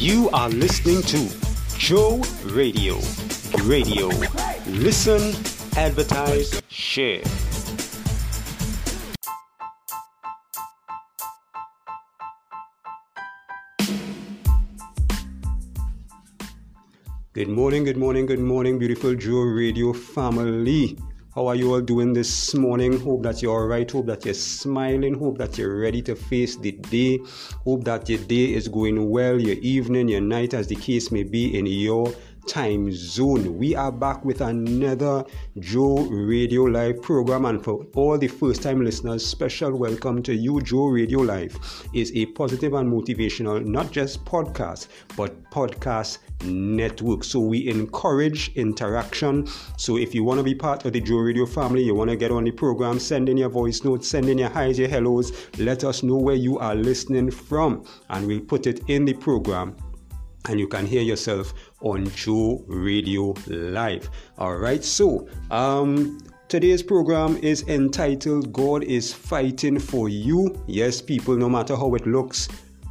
You are listening to Joe Radio. Radio. Listen, advertise, share. Good morning, good morning, good morning, beautiful Joe Radio family. How are you all doing this morning? Hope that you're all right. Hope that you're smiling. Hope that you're ready to face the day. Hope that your day is going well, your evening, your night, as the case may be in your time zone. We are back with another Joe Radio Live program, and for all the first time listeners, special welcome to you. Joe Radio Live is a positive and motivational, not just podcast, but podcast network. So we encourage interaction. So if you want to be part of the Joe Radio family, you want to get on the program, send in your voice notes, send in your highs, your hellos, let us know where you are listening from, and we'll put it in the program and you can hear yourself on Joe Radio Live. All right, so um, today's program is entitled God is Fighting for You. Yes, people, no matter how it looks,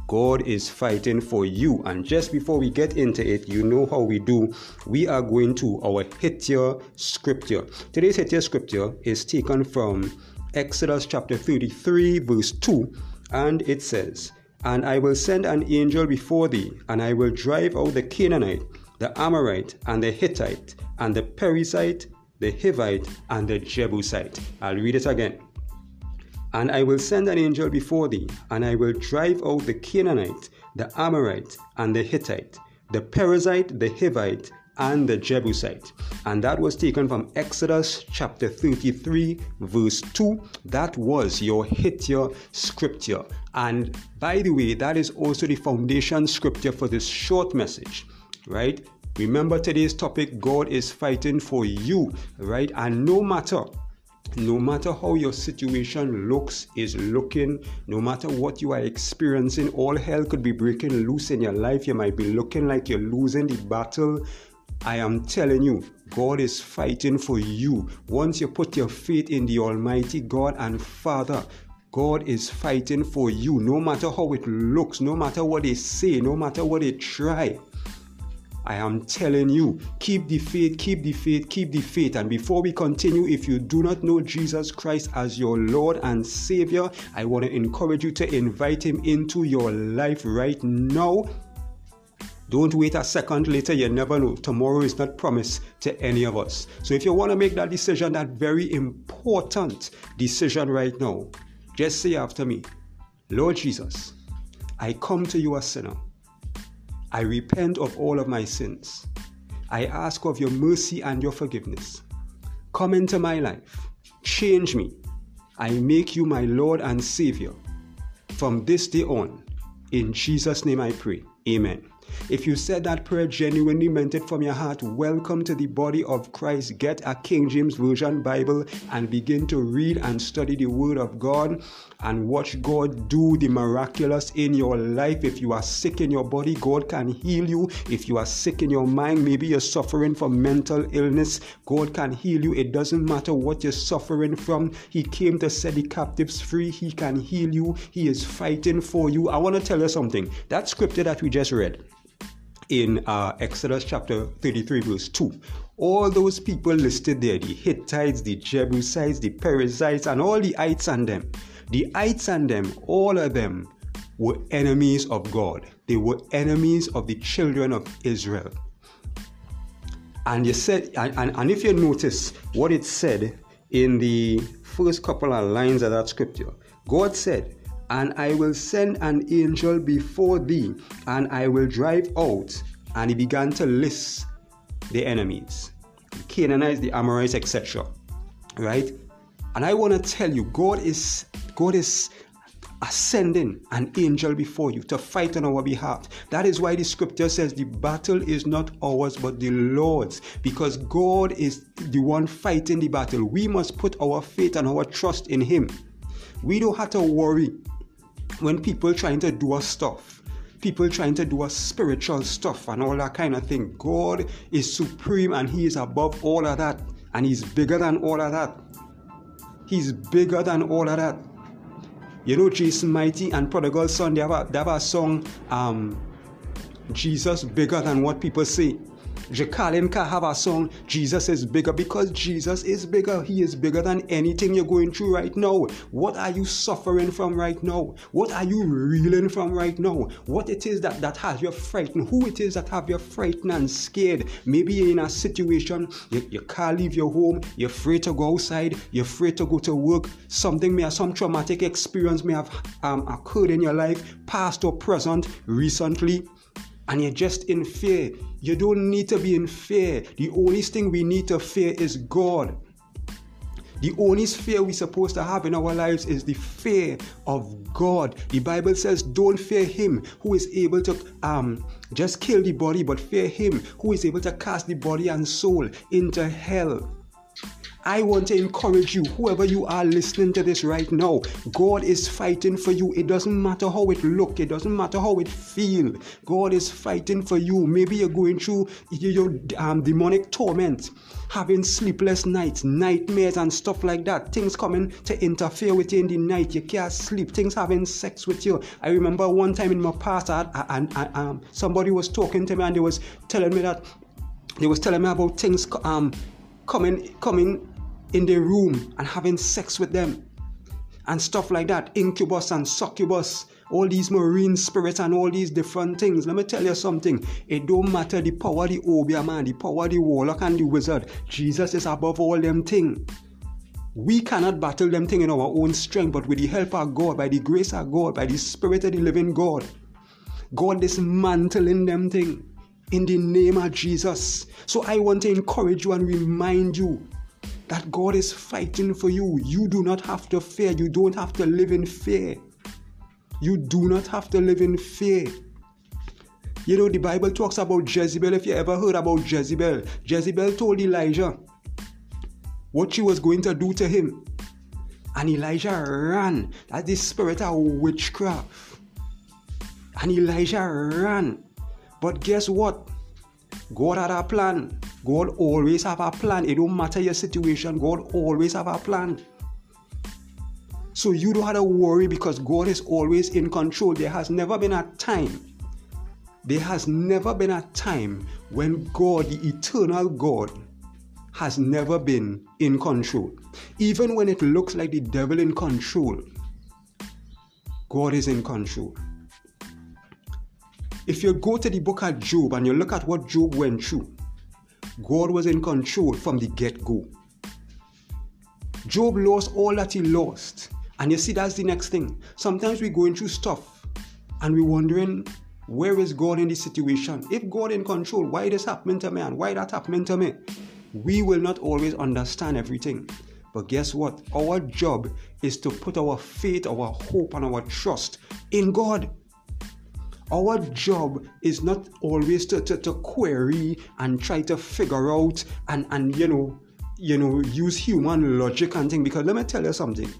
God is fighting for you. And just before we get into it, you know how we do. We are going to our Hittier scripture. Today's Hittier scripture is taken from Exodus chapter 33, verse 2, and it says, and I will send an angel before thee, and I will drive out the Canaanite, the Amorite, and the Hittite, and the Perizzite, the Hivite, and the Jebusite. I'll read it again. And I will send an angel before thee, and I will drive out the Canaanite, the Amorite, and the Hittite, the Perizzite, the Hivite, and the Jebusite. And that was taken from Exodus chapter 33, verse 2. That was your Hittier scripture. And by the way, that is also the foundation scripture for this short message, right? Remember today's topic God is fighting for you, right? And no matter no matter how your situation looks, is looking, no matter what you are experiencing, all hell could be breaking loose in your life. You might be looking like you're losing the battle. I am telling you, God is fighting for you. Once you put your faith in the Almighty God and Father, God is fighting for you. No matter how it looks, no matter what they say, no matter what they try. I am telling you, keep the faith, keep the faith, keep the faith. And before we continue, if you do not know Jesus Christ as your Lord and Savior, I want to encourage you to invite Him into your life right now don't wait a second later, you never know. Tomorrow is not promised to any of us. So if you want to make that decision, that very important decision right now, just say after me Lord Jesus, I come to you a sinner. I repent of all of my sins. I ask of your mercy and your forgiveness. Come into my life. Change me. I make you my Lord and Savior. From this day on, in Jesus' name I pray. Amen. If you said that prayer genuinely meant it from your heart, welcome to the body of Christ. Get a King James Version Bible and begin to read and study the Word of God and watch God do the miraculous in your life. If you are sick in your body, God can heal you. If you are sick in your mind, maybe you're suffering from mental illness, God can heal you. It doesn't matter what you're suffering from. He came to set the captives free. He can heal you. He is fighting for you. I want to tell you something. That scripture that we just read, in uh, Exodus chapter 33, verse 2. All those people listed there the Hittites, the Jebusites, the Perizzites, and all the ites and them. The ites and them, all of them were enemies of God. They were enemies of the children of Israel. And you said, and, and, and if you notice what it said in the first couple of lines of that scripture, God said, and I will send an angel before thee, and I will drive out. And he began to list the enemies the Canaanites, the Amorites, etc. Right? And I want to tell you, God is God is ascending an angel before you to fight on our behalf. That is why the scripture says the battle is not ours but the Lord's because God is the one fighting the battle. We must put our faith and our trust in Him. We don't have to worry when people trying to do us stuff, people trying to do us spiritual stuff and all that kind of thing, God is supreme and He is above all of that. And He's bigger than all of that. He's bigger than all of that. You know, Jason Mighty and Prodigal Son, they have a, they have a song, um, Jesus bigger than what people say. A song, Jesus is bigger, because Jesus is bigger. He is bigger than anything you're going through right now. What are you suffering from right now? What are you reeling from right now? What it is that, that has you frightened? Who it is that have you frightened and scared? Maybe you're in a situation, you, you can't leave your home, you're afraid to go outside, you're afraid to go to work. Something may have, some traumatic experience may have um, occurred in your life, past or present, recently and you're just in fear. You don't need to be in fear. The only thing we need to fear is God. The only fear we're supposed to have in our lives is the fear of God. The Bible says, Don't fear him who is able to um, just kill the body, but fear him who is able to cast the body and soul into hell. I want to encourage you, whoever you are listening to this right now, God is fighting for you. It doesn't matter how it look, it doesn't matter how it feel. God is fighting for you. Maybe you're going through your um, demonic torment, having sleepless nights, nightmares and stuff like that. Things coming to interfere with you in the night. You can't sleep. Things having sex with you. I remember one time in my past, I, I, I, um, somebody was talking to me and they was telling me that they was telling me about things um, coming coming in their room and having sex with them and stuff like that incubus and succubus all these marine spirits and all these different things. Let me tell you something. It don't matter the power the obeah man the power the warlock and the wizard. Jesus is above all them things we cannot battle them thing in our own strength but with the help of god by the grace of god by the spirit of the living god god dismantling them thing in the name of jesus. So i want to encourage you and remind you that God is fighting for you. You do not have to fear. You don't have to live in fear. You do not have to live in fear. You know, the Bible talks about Jezebel. If you ever heard about Jezebel, Jezebel told Elijah what she was going to do to him. And Elijah ran. That's the spirit of witchcraft. And Elijah ran. But guess what? God had a plan. God always have a plan. It don't matter your situation. God always have a plan. So you don't have to worry because God is always in control. There has never been a time. There has never been a time when God, the eternal God, has never been in control. Even when it looks like the devil in control, God is in control. If you go to the book of Job and you look at what Job went through, God was in control from the get go. Job lost all that he lost. And you see, that's the next thing. Sometimes we're going through stuff and we're wondering, where is God in this situation? If God in control, why this happening to me and why that happening to me? We will not always understand everything. But guess what? Our job is to put our faith, our hope, and our trust in God. Our job is not always to, to, to query and try to figure out and, and you know, you know, use human logic and thing. Because let me tell you something.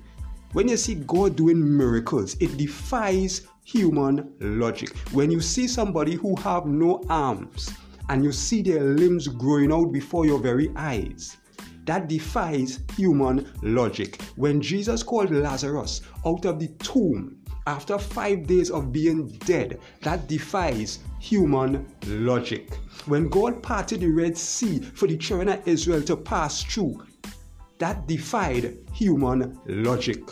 When you see God doing miracles, it defies human logic. When you see somebody who have no arms and you see their limbs growing out before your very eyes, that defies human logic. When Jesus called Lazarus out of the tomb, after five days of being dead, that defies human logic. When God parted the Red Sea for the children of Israel to pass through, that defied human logic.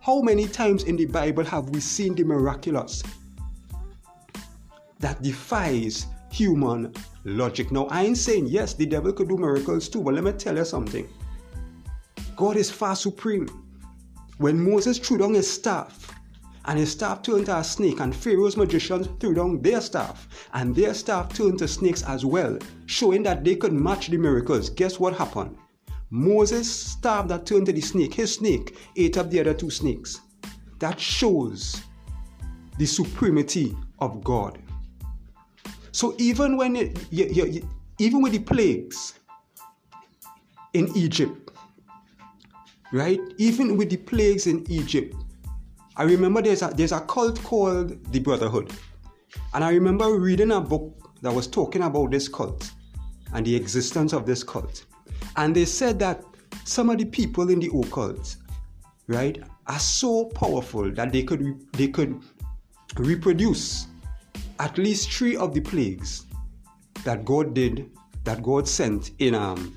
How many times in the Bible have we seen the miraculous that defies human logic? Now, I ain't saying yes, the devil could do miracles too, but let me tell you something. God is far supreme. When Moses threw down his staff, and his staff turned to a snake, and Pharaoh's magicians threw down their staff, and their staff turned to snakes as well, showing that they could match the miracles. Guess what happened? Moses' staff that turned to the snake, his snake, ate up the other two snakes. That shows the supremacy of God. So even when it, you, you, you, even with the plagues in Egypt, right? Even with the plagues in Egypt, I remember there's a, there's a cult called the Brotherhood. And I remember reading a book that was talking about this cult and the existence of this cult. And they said that some of the people in the occult, right, are so powerful that they could they could reproduce at least three of the plagues that God did, that God sent in um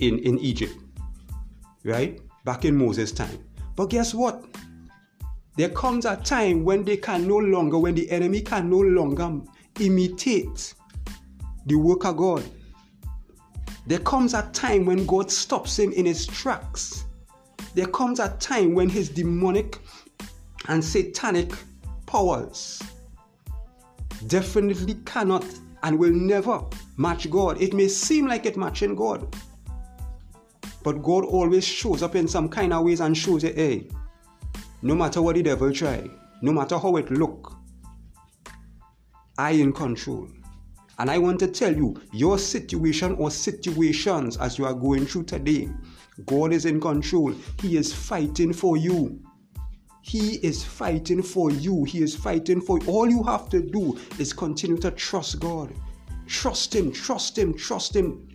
in, in Egypt. Right? Back in Moses' time. But guess what? There comes a time when they can no longer, when the enemy can no longer imitate the work of God. There comes a time when God stops him in his tracks. There comes a time when his demonic and satanic powers definitely cannot and will never match God. It may seem like it matching God. But God always shows up in some kind of ways and shows it, hey, no matter what the devil try, no matter how it look, I in control. And I want to tell you, your situation or situations as you are going through today, God is in control. He is fighting for you. He is fighting for you. He is fighting for you. All you have to do is continue to trust God. Trust Him, trust Him, trust Him.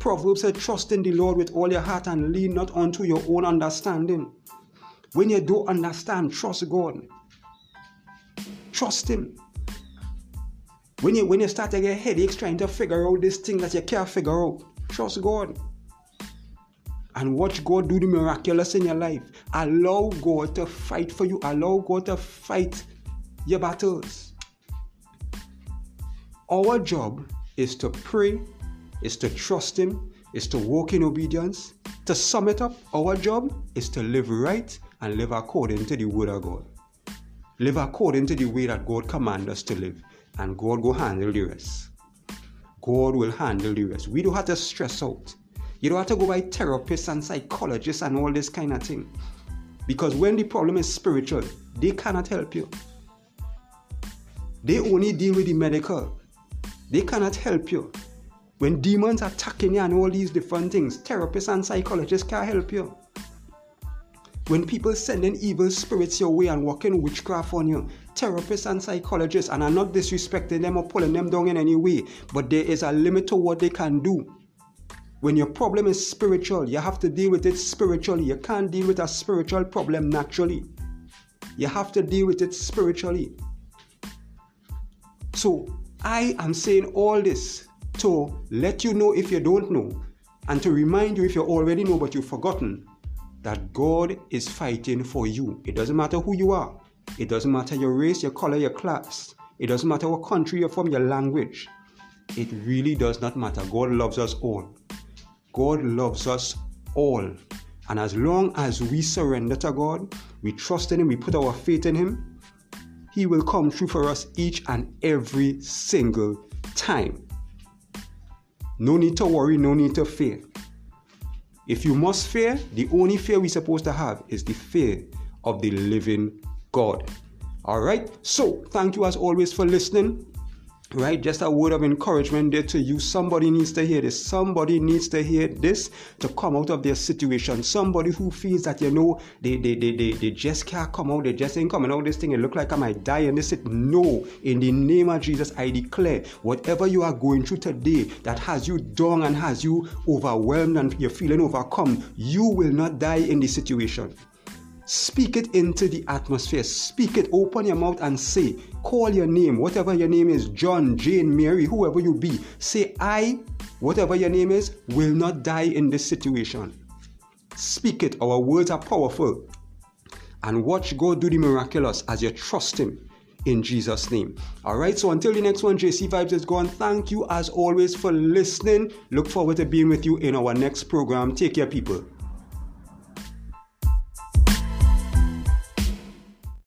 Proverbs said, Trust in the Lord with all your heart and lean not unto your own understanding. When you don't understand, trust God. Trust Him. When you when you start to get headaches trying to figure out this thing that you can't figure out, trust God. And watch God do the miraculous in your life. Allow God to fight for you. Allow God to fight your battles. Our job is to pray, is to trust Him, is to walk in obedience. To sum it up, our job is to live right and live according to the word of God. Live according to the way that God commands us to live, and God will handle the rest. God will handle the rest. We don't have to stress out. You don't have to go by therapists and psychologists and all this kind of thing. Because when the problem is spiritual, they cannot help you. They only deal with the medical. They cannot help you. When demons are attacking you and all these different things, therapists and psychologists can't help you. When people sending evil spirits your way and working witchcraft on you, therapists and psychologists, and I'm not disrespecting them or pulling them down in any way, but there is a limit to what they can do. When your problem is spiritual, you have to deal with it spiritually. You can't deal with a spiritual problem naturally. You have to deal with it spiritually. So, I am saying all this to let you know if you don't know, and to remind you if you already know but you've forgotten that God is fighting for you. It doesn't matter who you are, it doesn't matter your race, your color, your class, it doesn't matter what country you're from, your language. It really does not matter. God loves us all. God loves us all. And as long as we surrender to God, we trust in Him, we put our faith in Him, He will come through for us each and every single time. No need to worry, no need to fear. If you must fear, the only fear we're supposed to have is the fear of the living God. All right, so thank you as always for listening right? Just a word of encouragement there to you. Somebody needs to hear this. Somebody needs to hear this to come out of their situation. Somebody who feels that you know they they they, they, they just can't come out they just ain't coming out. This thing it look like i might die and this it no. In the name of jesus i declare whatever you are going through today that has you down and has you overwhelmed and you're feeling overcome you will not die in this situation Speak it into the atmosphere. Speak it. Open your mouth and say, call your name, whatever your name is John, Jane, Mary, whoever you be. Say, I, whatever your name is, will not die in this situation. Speak it. Our words are powerful. And watch God do the miraculous as you trust Him in Jesus' name. All right, so until the next one, JC Vibes is gone. Thank you as always for listening. Look forward to being with you in our next program. Take care, people.